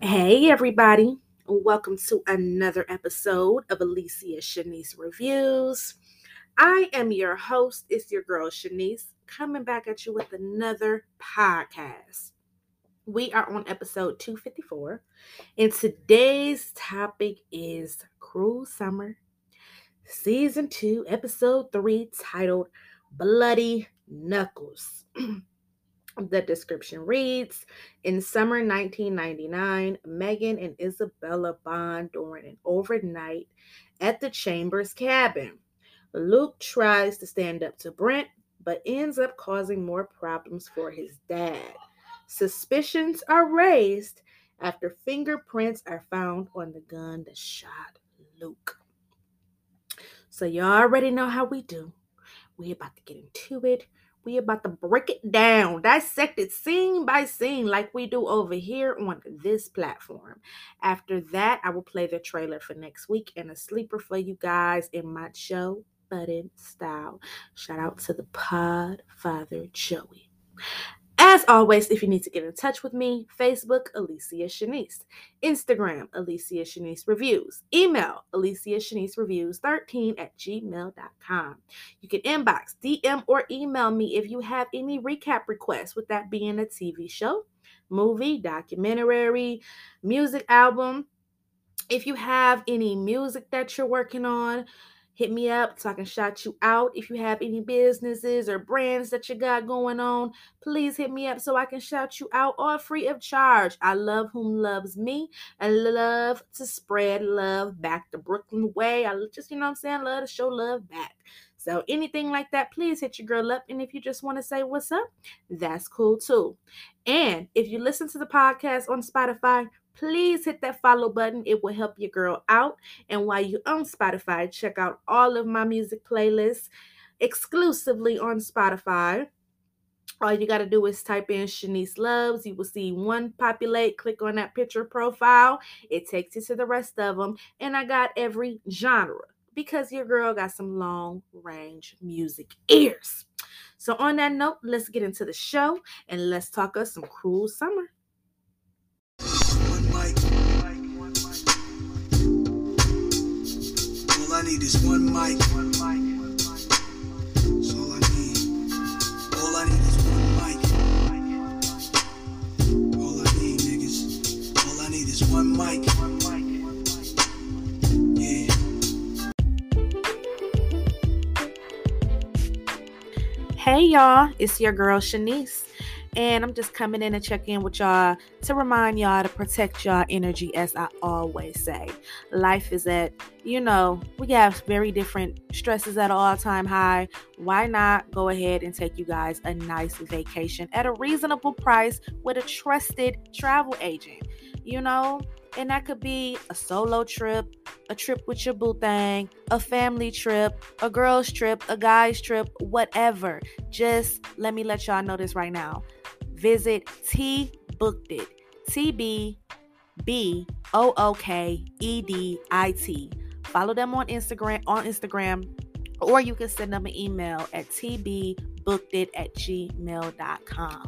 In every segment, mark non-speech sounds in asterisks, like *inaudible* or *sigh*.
Hey, everybody. Welcome to another episode of Alicia Shanice Reviews. I am your host. It's your girl, Shanice, coming back at you with another podcast. We are on episode 254, and today's topic is Cruel Summer, Season 2, Episode 3, titled Bloody Knuckles. *clears throat* The description reads In summer 1999, Megan and Isabella bond during an overnight at the Chambers cabin. Luke tries to stand up to Brent, but ends up causing more problems for his dad. Suspicions are raised after fingerprints are found on the gun that shot Luke. So, y'all already know how we do. We're about to get into it we about to break it down, dissect it scene by scene, like we do over here on this platform. After that, I will play the trailer for next week and a sleeper for you guys in my show button style. Shout out to the pod father Joey. As always, if you need to get in touch with me, Facebook, Alicia Shanice. Instagram, Alicia Shanice Reviews. Email, Alicia Shanice Reviews 13 at gmail.com. You can inbox, DM, or email me if you have any recap requests, with that being a TV show, movie, documentary, music album. If you have any music that you're working on, hit me up so I can shout you out. If you have any businesses or brands that you got going on, please hit me up so I can shout you out all free of charge. I love whom loves me and love to spread love back the Brooklyn way. I just, you know what I'm saying, love to show love back. So anything like that, please hit your girl up. And if you just want to say what's up, that's cool too. And if you listen to the podcast on Spotify, please hit that follow button. It will help your girl out. And while you on Spotify, check out all of my music playlists exclusively on Spotify. All you got to do is type in Shanice Loves. You will see one populate. Click on that picture profile. It takes you to the rest of them. And I got every genre because your girl got some long range music ears. So, on that note, let's get into the show and let's talk us some cruel summer. Need is one mic. One mic. Hey y'all, it's your girl Shanice. And I'm just coming in to check in with y'all to remind y'all to protect y'all energy, as I always say. Life is at, you know, we have very different stresses at all time high. Why not go ahead and take you guys a nice vacation at a reasonable price with a trusted travel agent? You know, and that could be a solo trip, a trip with your boo thing, a family trip, a girl's trip, a guy's trip, whatever. Just let me let y'all know this right now. Visit T Booked It. T B B O O K E D I T. Follow them on Instagram on Instagram, or you can send them an email at tbbookedit at gmail.com.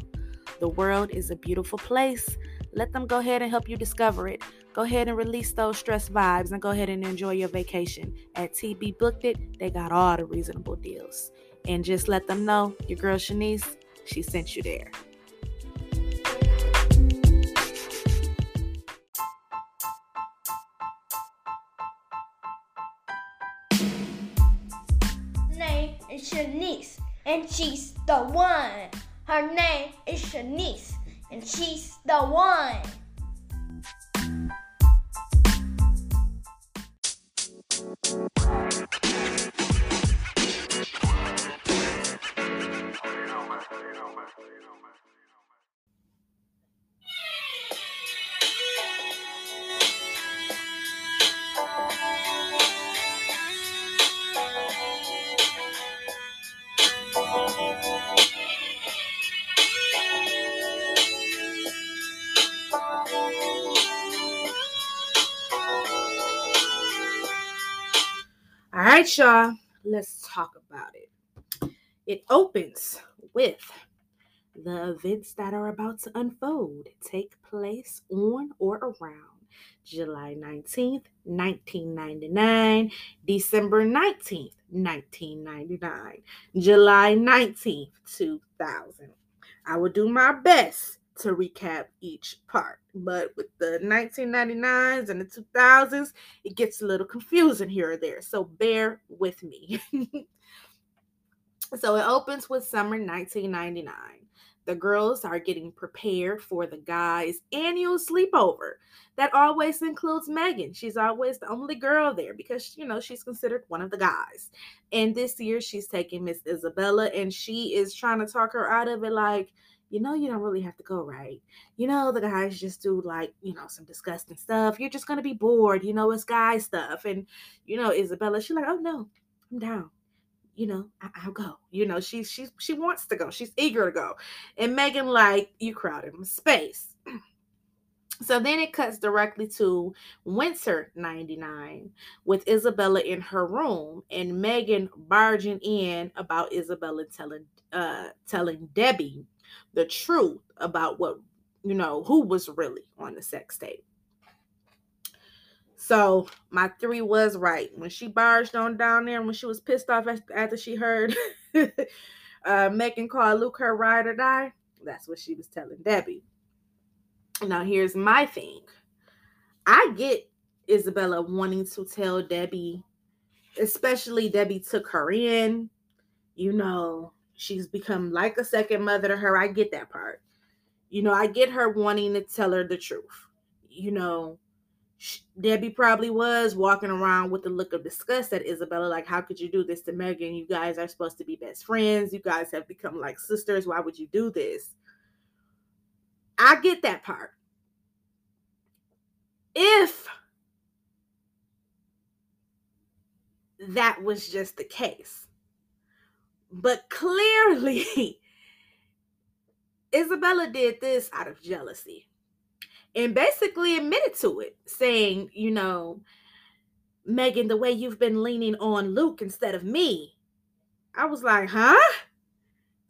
The world is a beautiful place. Let them go ahead and help you discover it. Go ahead and release those stress vibes and go ahead and enjoy your vacation. At TB Booked It, they got all the reasonable deals. And just let them know your girl Shanice, she sent you there. name is Shanice, and she's the one. Her name is Shanice, and she's the one. Right, y'all, let's talk about it. It opens with The events that are about to unfold take place on or around July 19th, 1999, December 19th, 1999, July 19th, 2000. I will do my best to recap each part, but with the 1999s and the 2000s, it gets a little confusing here or there, so bear with me. *laughs* so it opens with summer 1999. The girls are getting prepared for the guys' annual sleepover that always includes Megan. She's always the only girl there because, you know, she's considered one of the guys. And this year she's taking Miss Isabella and she is trying to talk her out of it like, you know, you don't really have to go, right? You know, the guys just do like, you know, some disgusting stuff. You're just to be bored. You know, it's guy stuff. And, you know, Isabella, she's like, oh, no, I'm down you know, I- will go. You know, she's she she wants to go. She's eager to go. And Megan, like, you crowded space. *clears throat* So then it cuts directly to Winter 99 with Isabella in her room and Megan barging in about Isabella telling uh telling Debbie the truth about what you know who was really on the sex tape. So my three was right. When she barged on down there, when she was pissed off after she heard *laughs* uh, Megan call Luke her ride or die, that's what she was telling Debbie. Now here's my thing. I get Isabella wanting to tell Debbie, especially Debbie took her in. You know, she's become like a second mother to her. I get that part. You know, I get her wanting to tell her the truth. You know, Debbie probably was walking around with a look of disgust at Isabella, like, how could you do this to Megan? You guys are supposed to be best friends. You guys have become like sisters. Why would you do this? I get that part. If that was just the case, but clearly, *laughs* Isabella did this out of jealousy and basically admitted to it, saying, you know, Megan, the way you've been leaning on Luke instead of me. I was like, huh?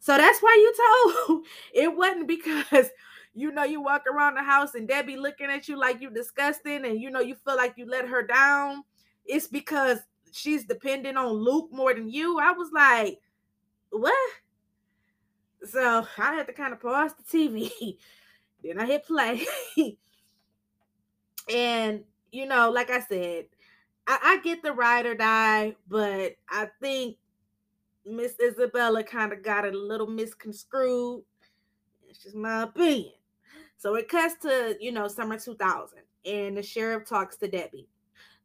So that's why you told. *laughs* It wasn't because you know you walk around the house and Debbie looking at you like you disgusting and you know you feel like you let her down. It's because she's dependent on Luke more than you. I was like, what? So I had to kind of pause the TV *laughs* then I hit play. *laughs* and, you know, like I said, I, I get the ride or die, but I think Miss Isabella kind of got a little misconstrued. It's just my opinion. So it cuts to, you know, summer 2000, and the sheriff talks to Debbie.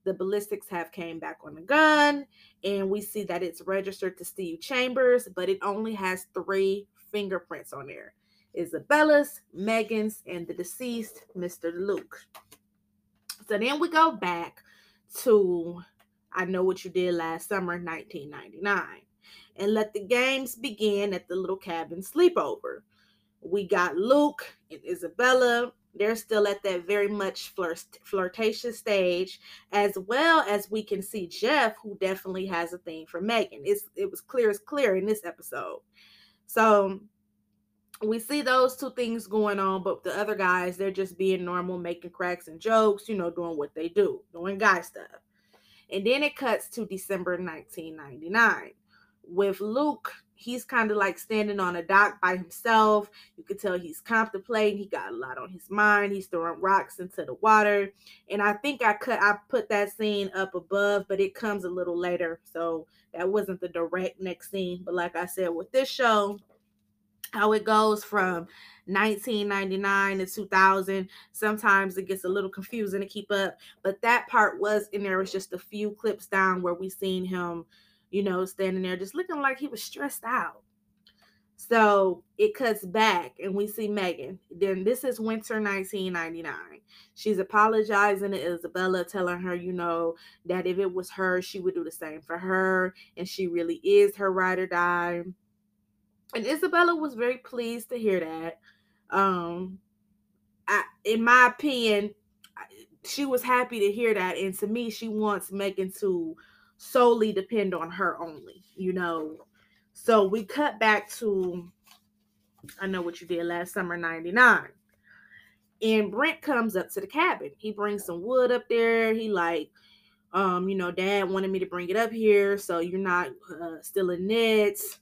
The ballistics have came back on the gun, and we see that it's registered to Steve Chambers, but it only has three fingerprints on there. Isabella's, Megan's, and the deceased Mr. Luke. So then we go back to I Know What You Did Last Summer, 1999, and let the games begin at the little cabin sleepover. We got Luke and Isabella. They're still at that very much flirt- flirtatious stage, as well as we can see Jeff, who definitely has a thing for Megan. It's, it was clear as clear in this episode. So we see those two things going on, but the other guys, they're just being normal, making cracks and jokes, you know, doing what they do, doing guy stuff. And then it cuts to December 1999 with Luke. He's kind of like standing on a dock by himself. You can tell he's contemplating. He got a lot on his mind. He's throwing rocks into the water. And I think I cut I put that scene up above, but it comes a little later. So that wasn't the direct next scene. But like I said, with this show, how it goes from 1999 to 2000 sometimes it gets a little confusing to keep up but that part was in there was just a few clips down where we seen him you know standing there just looking like he was stressed out. So it cuts back and we see megan. Then this is winter 1999 she's apologizing to isabella telling her you know that if it was her she would do the same for her and she really is her ride or die. And Isabella was very pleased to hear that. Um, I, in my opinion, she was happy to hear that, and to me, she wants Megan to solely depend on her only. You know, so we cut back to I know what you did last summer, 99. And Brent comes up to the cabin. He brings some wood up there. He like, um, you know, dad wanted me to bring it up here so you're not uh, stealing Ned's,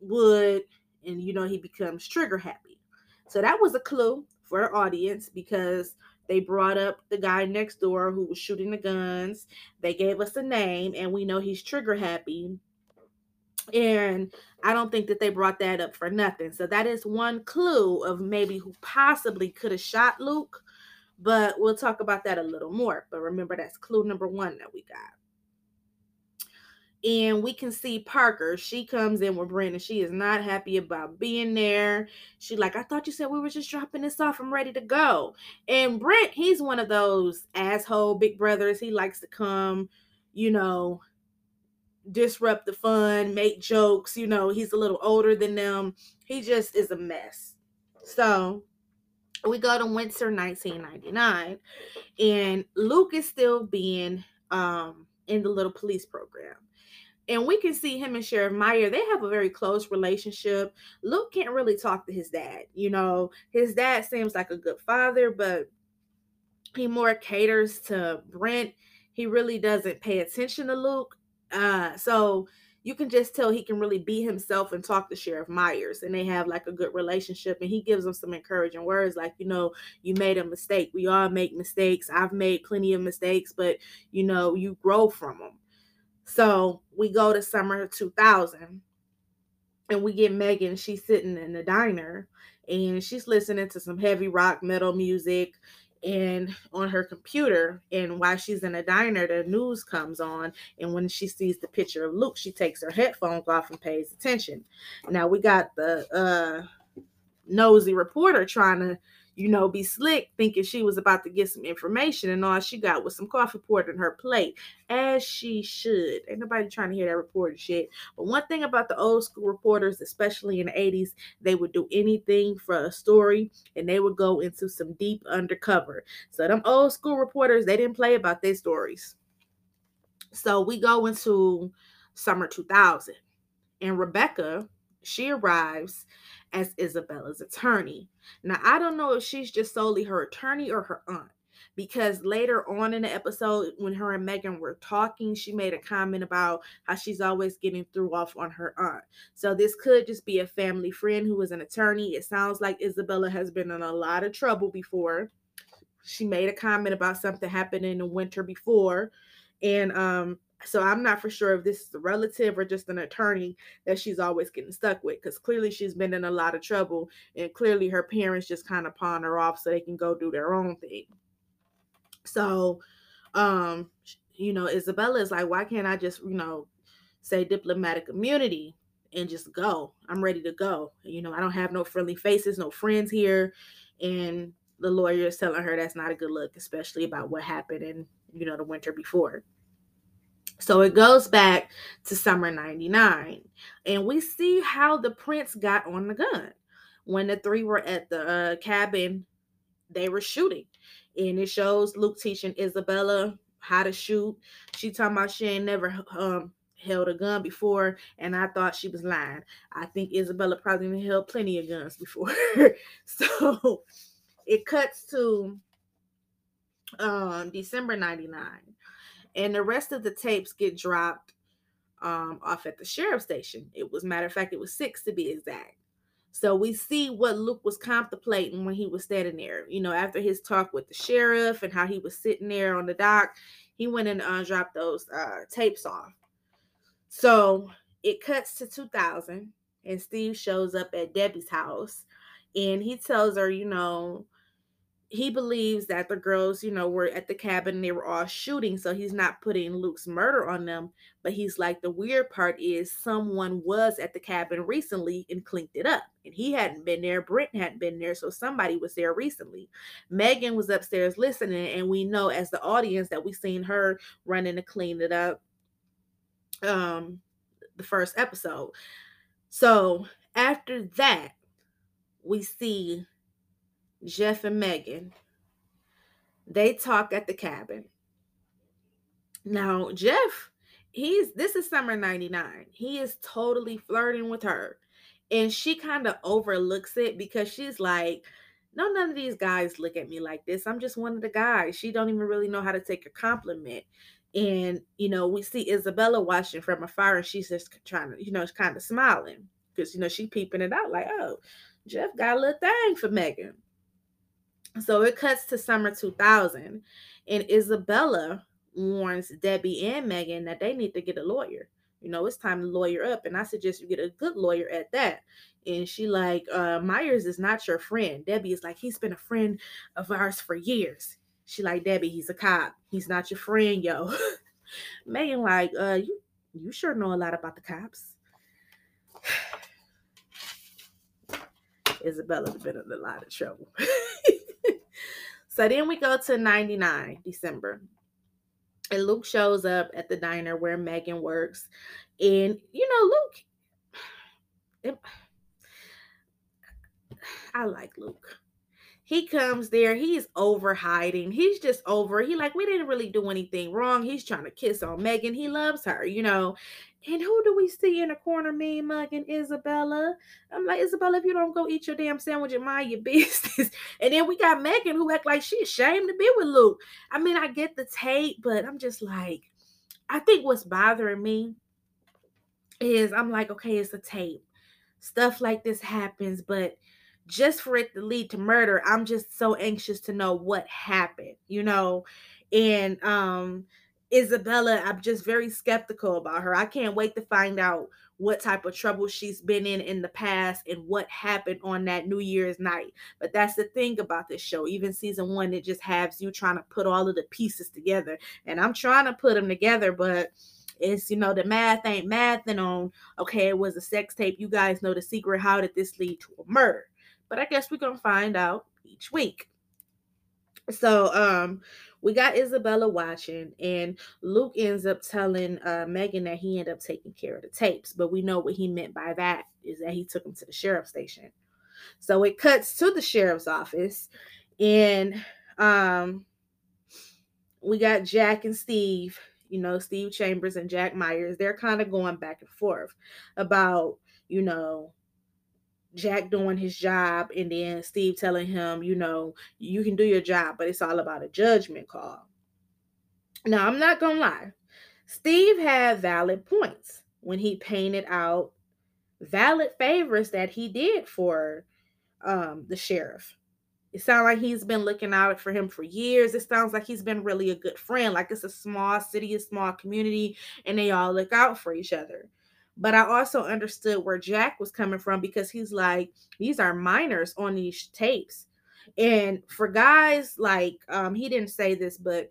wood, and you know, he becomes trigger happy. So that was a clue for our audience because they brought up the guy next door who was shooting the guns. They gave us a name, and we know he's trigger happy. And I don't think that they brought that up for nothing. So that is one clue of maybe who possibly could have shot Luke. But we'll talk about that a little more. But remember, that's clue number one that we got and we can see Parker. She comes in with Brandon. She is not happy about being there. She like, I thought you said we were just dropping this off. I'm ready to go. And Brent, he's one of those asshole big brothers. He likes to come, you know, disrupt the fun, make jokes. You know, he's a little older than them. He just is a mess. So we go to winter 1999, and Luke is still being um in the little police program and we can see him and Sheriff Meyer, they have a very close relationship. Luke can't really talk to his dad. You know, his dad seems like a good father, but he more caters to Brent. He really doesn't pay attention to Luke. Uh, so you can just tell he can really be himself and talk to Sheriff Myers, and they have like a good relationship. And he gives him some encouraging words, like, you know, you made a mistake. We all make mistakes. I've made plenty of mistakes, but you know, you grow from them so we go to summer 2000 and we get Megan. She's sitting in the diner and she's listening to some heavy rock metal music and on her computer and while she's in the diner the news comes on and when she sees the picture of luke she takes her headphones off and pays attention now we got the uh nosy reporter trying to you know, be slick thinking she was about to get some information, and all she got was some coffee poured in her plate, as she should. Ain't nobody trying to hear that reporter shit. But one thing about the old school reporters, especially in the 80s, they would do anything for a story and they would go into some deep undercover. So them old school reporters, they didn't play about their stories. So we go into summer 2000, and Rebecca, she arrives as Isabella's attorney. Now, I don't know if she's just solely her attorney or her aunt, because later on in the episode, when her and Megan were talking, she made a comment about how she's always getting through off on her aunt. So, this could just be a family friend who is an attorney. It sounds like Isabella has been in a lot of trouble before. She made a comment about something happened in the winter before. And um, so I'm not for sure if this is a relative or just an attorney that she's always getting stuck with because clearly she's been in a lot of trouble and clearly her parents just kind of pawn her off so they can go do their own thing. So, um, you know, Isabella is like, why can't I just, you know, say diplomatic immunity and just go? I'm ready to go. You know, I don't have no friendly faces, no friends here. And the lawyer is telling her that's not a good look, especially about what happened in, you know, the winter before. So it goes back to summer 99. And we see how the prints got on the gun. When the three were at the uh, cabin, they were shooting. And it shows Luke teaching Isabella how to shoot. She talking about she ain't never um, held a gun before, and I thought she was lying. I think Isabella probably held plenty of guns before. *laughs* so it cuts to um, December 99 and the rest of the tapes get dropped um, off at the sheriff station. It was matter of fact, it was six to be exact. So we see what Luke was contemplating when he was standing there. You know, after his talk with the sheriff and how he was sitting there on the dock, he went and uh, dropped those uh, tapes off. So it cuts to 2000, and Steve shows up at Debbie's house, and he tells her, you know, he believes that the girls, you know, were at the cabin they were all shooting, so he's not putting Luke's murder on them. But he's like, the weird part is someone was at the cabin recently and cleaned it up, and he hadn't been there. Brent hadn't been there, so somebody was there recently. Megan was upstairs listening, and we know as the audience that we seen her running to clean it up. Um, the first episode. So after that, we see Jeff and Megan, they talk at the cabin. Now, Jeff, he's this is summer 99. He is totally flirting with her. And she kind of overlooks it because she's like, no, none of these guys look at me like this. I'm just one of the guys. She don't even really know how to take a compliment. And, you know, we see Isabella watching from afar and she's just trying to, you know, kind of smiling because, you know, she peeping it out like, oh, Jeff got a little thing for Megan. So it cuts to summer 2000 and Isabella warns Debbie and Megan that they need to get a lawyer. You know, it's time to lawyer up. And I suggest you get a good lawyer at that. And she like, uh, Myers is not your friend. Debbie is like, he's been a friend of ours for years. She like, Debbie, he's a cop. He's not your friend, yo. *laughs* Megan like, uh, you you sure know a lot about the cops. *sighs* Isabella's been in a lot of trouble. *laughs* so then we go to 99, December. And Luke shows up at the diner where Megan works. And, you know, Luke, *sighs* it, *sighs* I like Luke. He comes there, he's over hiding. He's just over. He like, we didn't really do anything wrong. He's trying to kiss on Megan. He loves her, you know. And who do we see in the corner? Me, mugging Isabella. I'm like, Isabella, if you don't go eat your damn sandwich and mind your *laughs* business. And then we got Megan who act like she's ashamed to be with Luke. I mean, I get the tape, but I'm just like, I think what's bothering me is I'm like, okay, it's a tape. Stuff like this happens, but just for it to lead to murder, I'm just so anxious to know what happened, you know? And um Isabella, I'm just very skeptical about her. I can't wait to find out what type of trouble she's been in in the past and what happened on that New Year's night. But that's the thing about this show. Even season one, it just has you trying to put all of the pieces together. And I'm trying to put them together, but it's you know the math ain't math. And on okay it was a sex tape you guys know the secret how did this lead to a murder but i guess we're gonna find out each week so um we got Isabella watching, and Luke ends up telling uh, Megan that he ended up taking care of the tapes. But we know what he meant by that is that he took them to the sheriff's station. So it cuts to the sheriff's office, and um, we got Jack and Steve. You know, Steve Chambers and Jack Myers. They're kind of going back and forth about you know Jack doing his job and then Steve telling him, you know, you can do your job, but it's all about a judgment call. Now, I'm not going to lie. Steve had valid points when he painted out valid favors that he did for um, the sheriff. It sounds like he's been looking out for him for years. It sounds like he's been really a good friend. Like it's a small city, a small community, and they all look out for each other. But I also understood where Jack was coming from because he's like, these are minors on these tapes. And for guys like um he didn't say this, but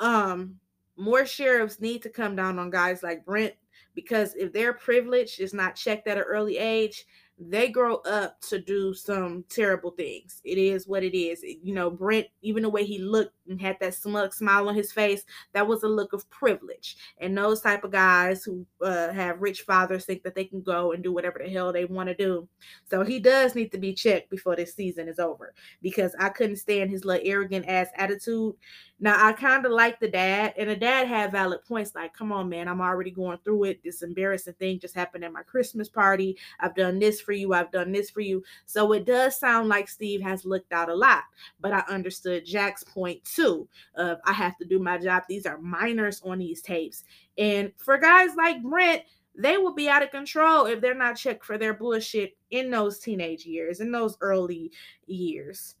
um more sheriffs need to come down on guys like Brent because if their privilege is not checked at an early age, they grow up to do some terrible things. It is what it is. You know, Brent, even the way he looked and had that smug smile on his face, that was a look of privilege. And those type of guys who uh, have rich fathers think that they can go and do whatever the hell they want to do. So he does need to be checked before this season is over because I couldn't stand his little arrogant ass attitude. Now I kind of like the dad, and the dad had valid points. Like, come on, man, I'm already going through it. This embarrassing thing just happened at my Christmas party. I've done this for you. I've done this for you. So it does sound like Steve has looked out a lot. But I understood Jack's point too. Of I have to do my job. These are minors on these tapes, and for guys like Brent, they will be out of control if they're not checked for their bullshit in those teenage years, in those early years.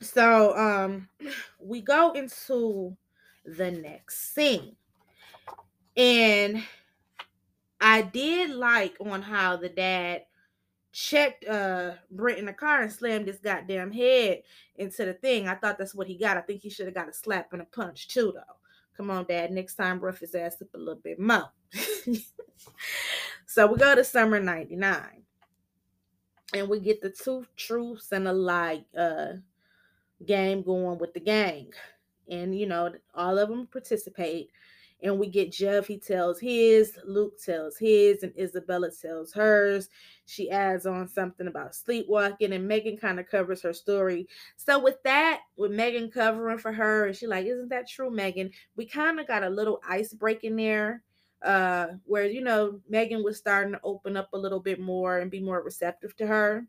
So um we go into the next scene. And I did like on how the dad checked uh Brent in the car and slammed his goddamn head into the thing. I thought that's what he got. I think he should have got a slap and a punch too, though. Come on, Dad. Next time, rough his ass up a little bit more. *laughs* so we go to summer 99. And we get the two truths and a lie uh game going with the gang. And, you know, all of them participate. And we get Jeff, he tells his, Luke tells his, and Isabella tells hers. She adds on something about sleepwalking, and Megan kind of covers her story. So, with that, with Megan covering for her, and she like, Isn't that true, Megan? We kind of got a little ice break in there uh where you know Megan was starting to open up a little bit more and be more receptive to her.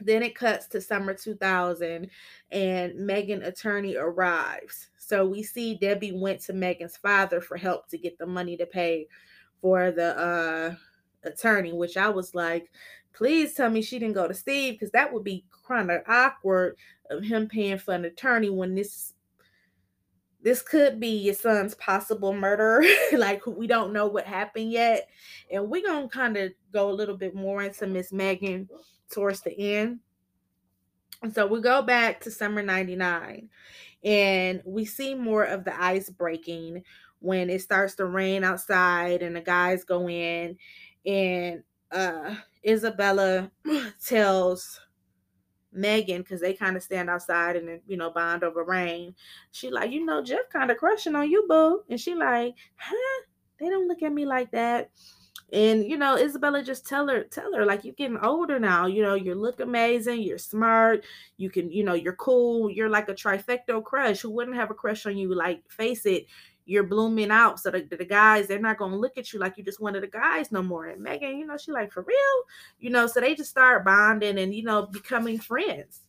Then it cuts to summer 2000 and Megan attorney arrives. So we see Debbie went to Megan's father for help to get the money to pay for the uh attorney, which I was like, please tell me she didn't go to Steve because that would be kind of awkward of him paying for an attorney when this this could be your son's possible murder. *laughs* like we don't know what happened yet. And we're gonna kind of go a little bit more into Miss Megan towards the end. And so we go back to summer 99 and we see more of the ice breaking when it starts to rain outside and the guys go in and uh Isabella *clears throat* tells Megan, because they kind of stand outside and you know, bond over rain. She like, you know, Jeff kind of crushing on you, boo. And she like, huh? They don't look at me like that. And you know, Isabella just tell her, tell her, like you're getting older now. You know, you look amazing, you're smart, you can, you know, you're cool, you're like a trifecta crush. Who wouldn't have a crush on you? Like, face it, you're blooming out. So the, the guys, they're not gonna look at you like you just one of the guys no more. And Megan, you know, she like for real, you know, so they just start bonding and you know becoming friends.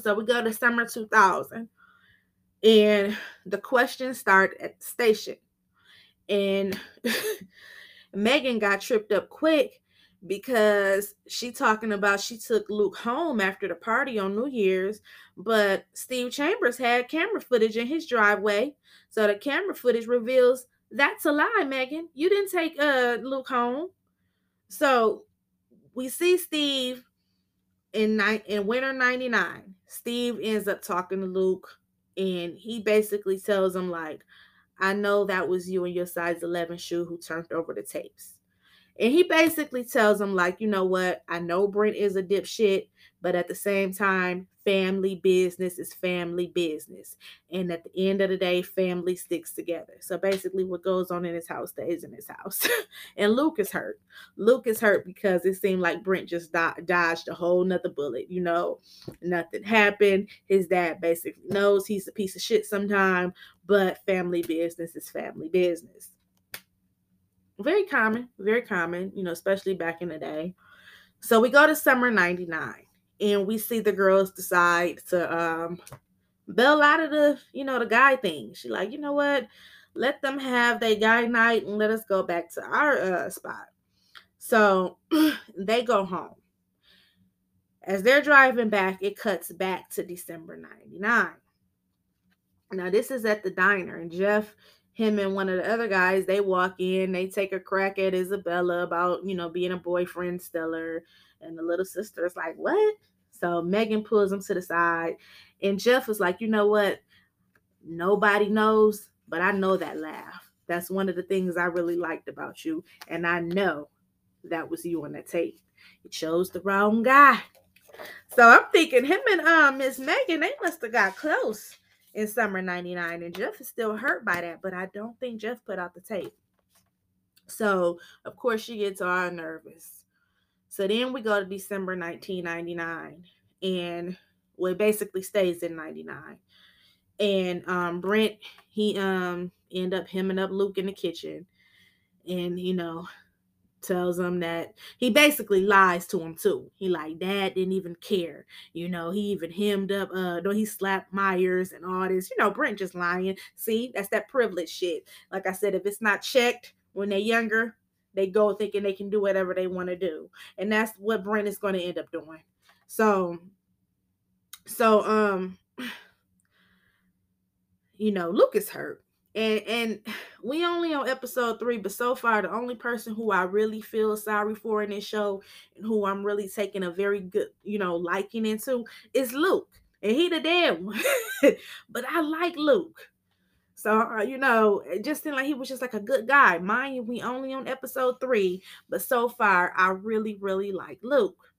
So we go to summer 2000, and the questions start at the station. And *laughs* Megan got tripped up quick because she talking about she took Luke home after the party on New Year's, but Steve Chambers had camera footage in his driveway. So the camera footage reveals that's a lie, Megan. You didn't take uh Luke home. So we see Steve in night in winter 99. Steve ends up talking to Luke and he basically tells him like I know that was you and your size 11 shoe who turned over the tapes. And he basically tells him, like, you know what? I know Brent is a dipshit, but at the same time, family business is family business. And at the end of the day, family sticks together. So basically, what goes on in his house stays in his house. *laughs* and Luke is hurt. Luke is hurt because it seemed like Brent just do- dodged a whole nother bullet. You know, nothing happened. His dad basically knows he's a piece of shit sometime, but family business is family business very common, very common, you know, especially back in the day. So we go to summer 99 and we see the girls decide to um bail out of the, you know, the guy thing. She like, you know what? Let them have their guy night and let us go back to our uh, spot. So *clears throat* they go home. As they're driving back, it cuts back to December 99. Now, this is at the diner, and Jeff him and one of the other guys, they walk in, they take a crack at Isabella about, you know, being a boyfriend stellar. And the little sister is like, What? So Megan pulls him to the side. And Jeff was like, You know what? Nobody knows, but I know that laugh. That's one of the things I really liked about you. And I know that was you on that tape. You chose the wrong guy. So I'm thinking him and um Miss Megan, they must have got close in summer 99 and jeff is still hurt by that but i don't think jeff put out the tape so of course she gets all nervous so then we go to december 1999 and well it basically stays in 99 and um brent he um end up hemming up luke in the kitchen and you know tells him that he basically lies to him too. He like dad didn't even care. You know, he even hemmed up uh no he slapped Myers and all this. You know, Brent just lying. See, that's that privilege shit. Like I said, if it's not checked when they're younger, they go thinking they can do whatever they want to do. And that's what Brent is going to end up doing. So so um *sighs* you know, Luke is hurt and and we only on episode three, but so far the only person who I really feel sorry for in this show and who I'm really taking a very good, you know, liking into is Luke. And he the dead one. *laughs* but I like Luke. So uh, you know, it just seemed like he was just like a good guy. Mind you, we only on episode three, but so far I really, really like Luke.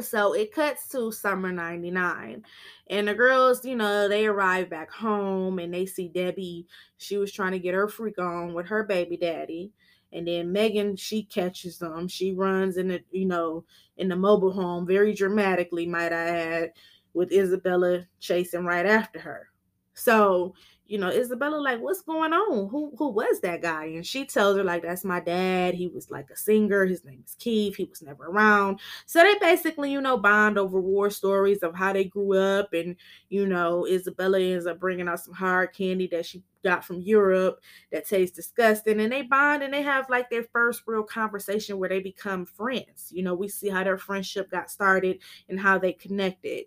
So it cuts to summer 99. And the girls, you know, they arrive back home and they see Debbie. She was trying to get her freak on with her baby daddy. And then Megan, she catches them. She runs in the, you know, in the mobile home very dramatically, might I add, with Isabella chasing right after her. So, you know, Isabella like, what's going on? Who who was that guy? And she tells her like, that's my dad. He was like a singer. His name is Keith. He was never around. So they basically, you know, bond over war stories of how they grew up, and you know, Isabella ends up bringing out some hard candy that she got from Europe that tastes disgusting, and they bond and they have like their first real conversation where they become friends. You know, we see how their friendship got started and how they connected.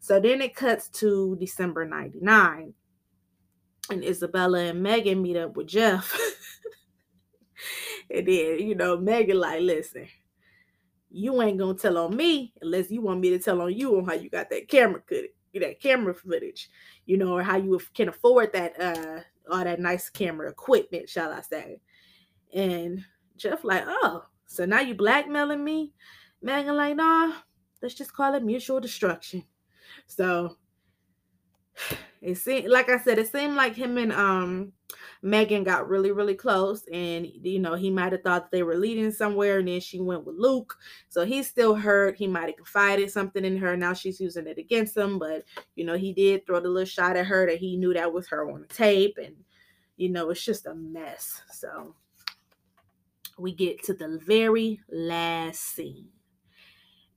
So then it cuts to December 99 and Isabella and Megan meet up with Jeff. *laughs* and then, you know, Megan like, listen, you ain't gonna tell on me unless you want me to tell on you on how you got that camera footage, that camera footage, you know, or how you can afford that uh all that nice camera equipment, shall I say. And Jeff like, oh, so now you blackmailing me? Megan like, nah, let's just call it mutual destruction. So it seemed like I said, it seemed like him and um Megan got really, really close, and you know, he might have thought they were leading somewhere, and then she went with Luke. So he's still hurt. He might have confided something in her. Now she's using it against him, but you know, he did throw the little shot at her that he knew that was her on the tape, and you know, it's just a mess. So we get to the very last scene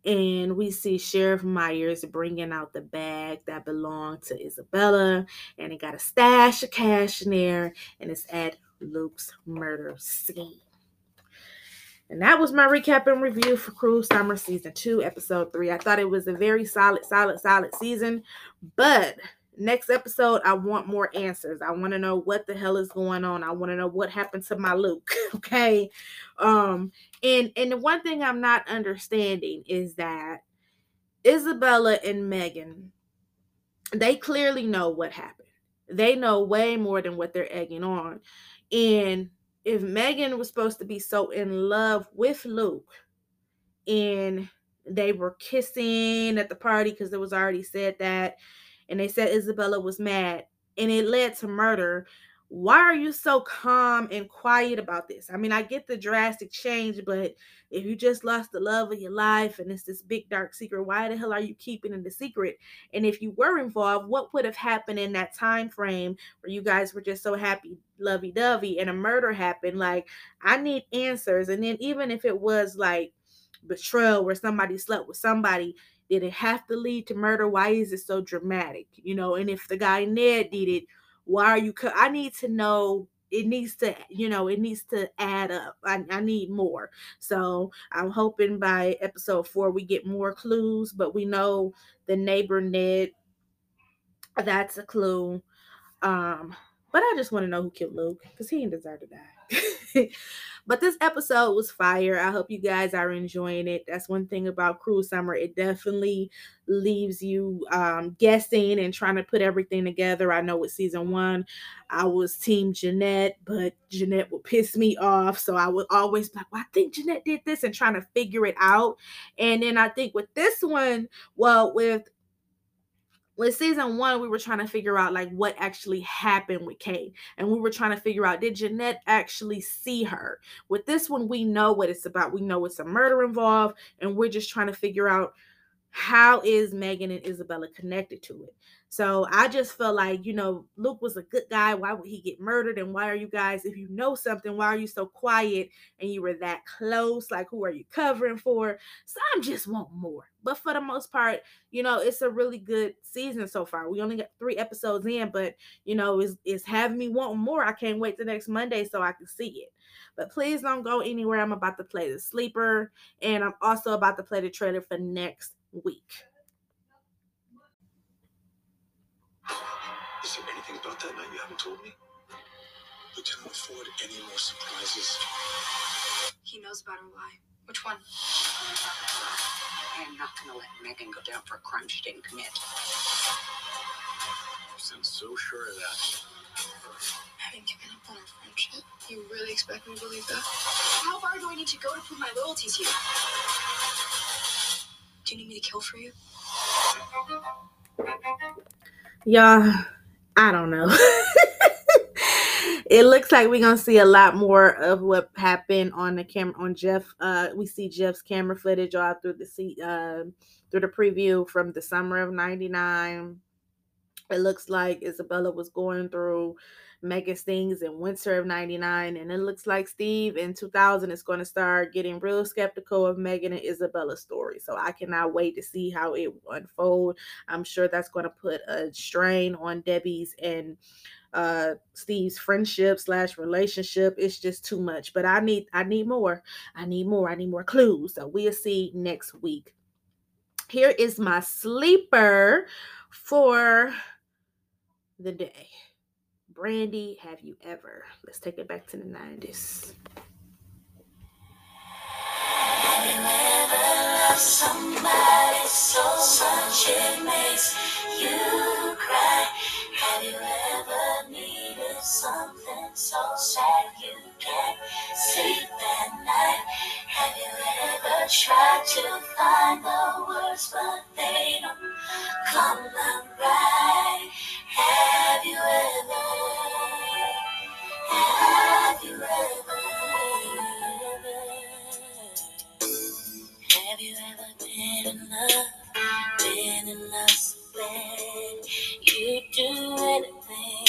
and we see Sheriff Myers bringing out the bag that belonged to Isabella, and it got a stash of cash in there, and it's at Luke's murder scene. And that was my recap and review for Cruel Summer Season 2, Episode 3. I thought it was a very solid, solid, solid season, but next episode i want more answers. I want to know what the hell is going on. I want to know what happened to my luke *laughs* okay? Um and and the one thing i'm not understanding is that isabella and megan they clearly know what happened. They know way more than what they're egging on. And if megan was supposed to be so in love with luke and they were kissing at the party because it was already said that and they said Isabella was mad and it led to murder. Why are you so calm and quiet about this? I mean, I get the drastic change, but if you just lost the love of your life and it's this big dark secret, why the hell are you keeping it a secret? And if you were involved, what would have happened in that time frame where you guys were just so happy, lovey dovey, and a murder happened? Like, I need answers. And then even if it was like betrayal where somebody slept with somebody, did it have to lead to murder? Why is it so dramatic? You know, and if the guy Ned did it, why are you? I need to know. It needs to, you know, it needs to add up. I, I need more. So I'm hoping by episode four we get more clues, but we know the neighbor Ned. That's a clue. Um, but I just want to know who killed Luke because he didn't deserve to die. *laughs* But this episode was fire. I hope you guys are enjoying it. That's one thing about Cruel Summer. It definitely leaves you um, guessing and trying to put everything together. I know with season one, I was Team Jeanette, but Jeanette would piss me off. So I would always be like, well, I think Jeanette did this and trying to figure it out. And then I think with this one, well, with with season one, we were trying to figure out like what actually happened with Kate. And we were trying to figure out did Jeanette actually see her? With this one, we know what it's about. We know it's a murder involved, and we're just trying to figure out how is Megan and Isabella connected to it. So I just felt like, you know, Luke was a good guy. Why would he get murdered? And why are you guys, if you know something, why are you so quiet and you were that close? Like, who are you covering for? So I'm just want more. But for the most part, you know, it's a really good season so far. We only got three episodes in, but you know, it's, it's having me wanting more. I can't wait the next Monday so I can see it. But please don't go anywhere. I'm about to play the sleeper, and I'm also about to play the trailer for next week. Is there anything about that night you haven't told me? Lieutenant Ford, any more surprises? He knows about her lie. Which one? I am not going to let Megan go down for a crime she didn't commit. You sound so sure of that. Having given up on our friendship. You really expect me to believe that? How far do I need to go to prove my loyalty to you? Do you need me to kill for you? Yeah, I don't know. *laughs* it looks like we're gonna see a lot more of what happened on the camera on Jeff. Uh, we see Jeff's camera footage all through the seat, uh, through the preview from the summer of '99. it looks like Isabella was going through Megan's Stings in winter of 99. And it looks like Steve in 2000 is going to start getting real skeptical of Megan and Isabella's story. So I cannot wait to see how it will unfold. I'm sure that's going to put a strain on Debbie's and uh Steve's friendship slash relationship. It's just too much. But I need I need more. I need more. I need more clues. So we'll see next week. Here is my sleeper for the day. Brandy, have you ever? Let's take it back to the 90s. Have you ever somebody so much it makes you cry? Have you ever needed something so sad you can't sleep at night? Have you ever tried to find the words but they don't come out right? Have you ever? Have you ever? Have you ever been in love? Been in love so bad you'd do anything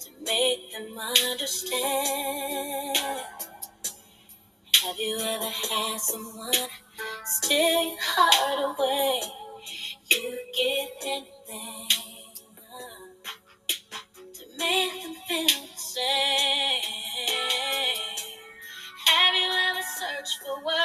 to make them understand. Have you ever had someone steal your heart away? You give anything for words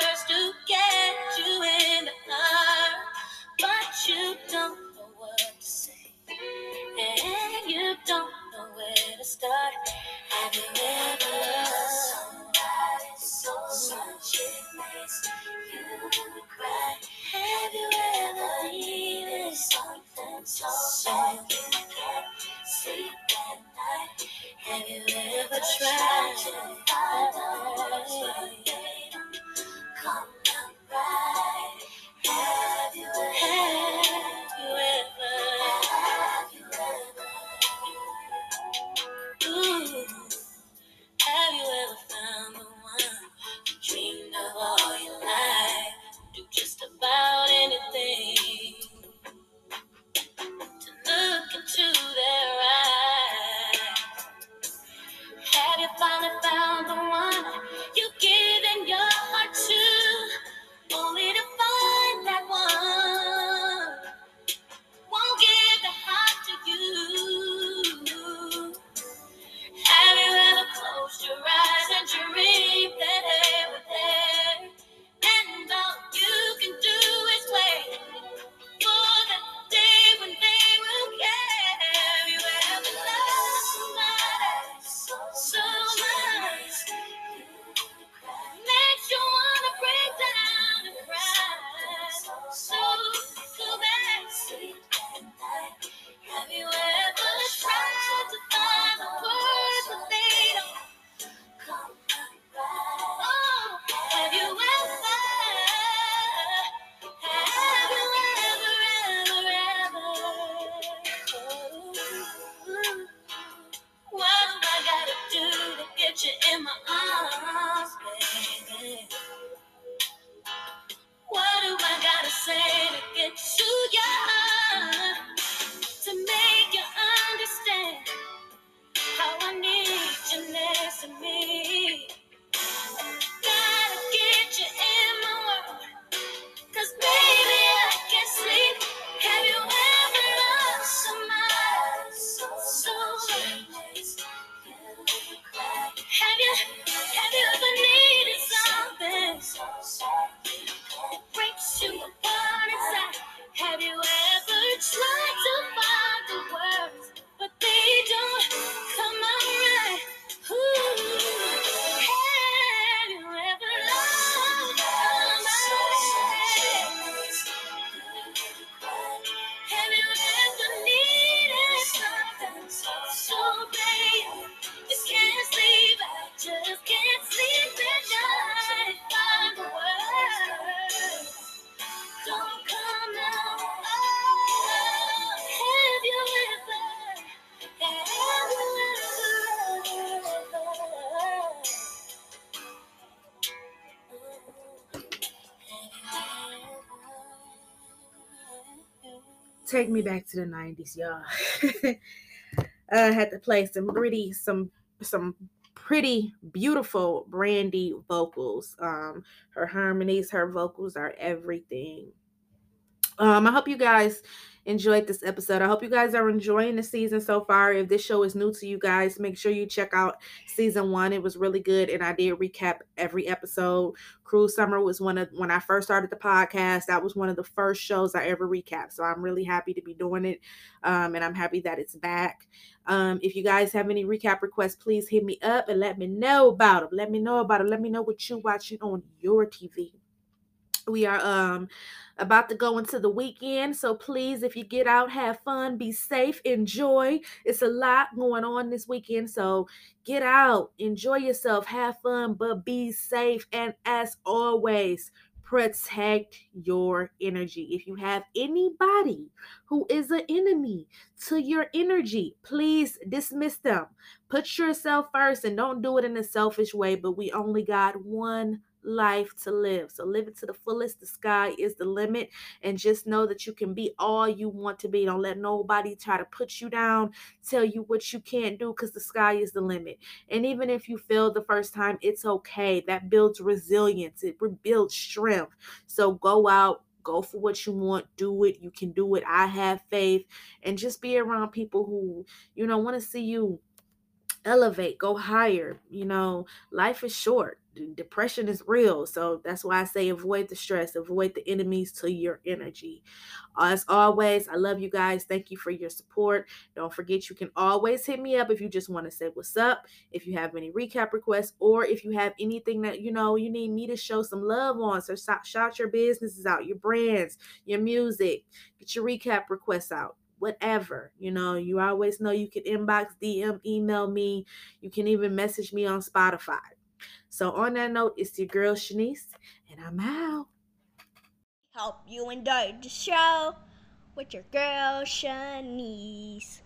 Take me back to the 90s, y'all. I *laughs* had to play some pretty, some, some pretty beautiful Brandy vocals. Um, her harmonies, her vocals are everything. Um, I hope you guys enjoyed this episode. I hope you guys are enjoying the season so far. If this show is new to you guys, make sure you check out season one. It was really good, and I did recap every episode. Cruel Summer was one of when I first started the podcast. That was one of the first shows I ever recapped. So I'm really happy to be doing it, um, and I'm happy that it's back. Um, if you guys have any recap requests, please hit me up and let me know about them. Let me know about them. Let me know what you're watching on your TV. We are um about to go into the weekend. So please, if you get out, have fun, be safe, enjoy. It's a lot going on this weekend. So get out, enjoy yourself, have fun, but be safe. And as always, protect your energy. If you have anybody who is an enemy to your energy, please dismiss them. Put yourself first and don't do it in a selfish way. But we only got one life to live. So live it to the fullest. The sky is the limit. And just know that you can be all you want to be. Don't let nobody try to put you down, tell you what you can't do because the sky is the limit. And even if you fail the first time, it's okay. That builds resilience, it builds strength. So go out. Go for what you want, do it. You can do it. I have faith. And just be around people who, you know, want to see you elevate, go higher. You know, life is short depression is real. So that's why I say avoid the stress, avoid the enemies to your energy. As always, I love you guys. Thank you for your support. Don't forget you can always hit me up if you just want to say what's up, if you have any recap requests, or if you have anything that you know you need me to show some love on. So shout your businesses out, your brands, your music, get your recap requests out whatever. You know, you always know you can inbox, DM, email me. You can even message me on Spotify. So, on that note, it's your girl Shanise, and I'm out. Hope you enjoyed the show with your girl Shanise.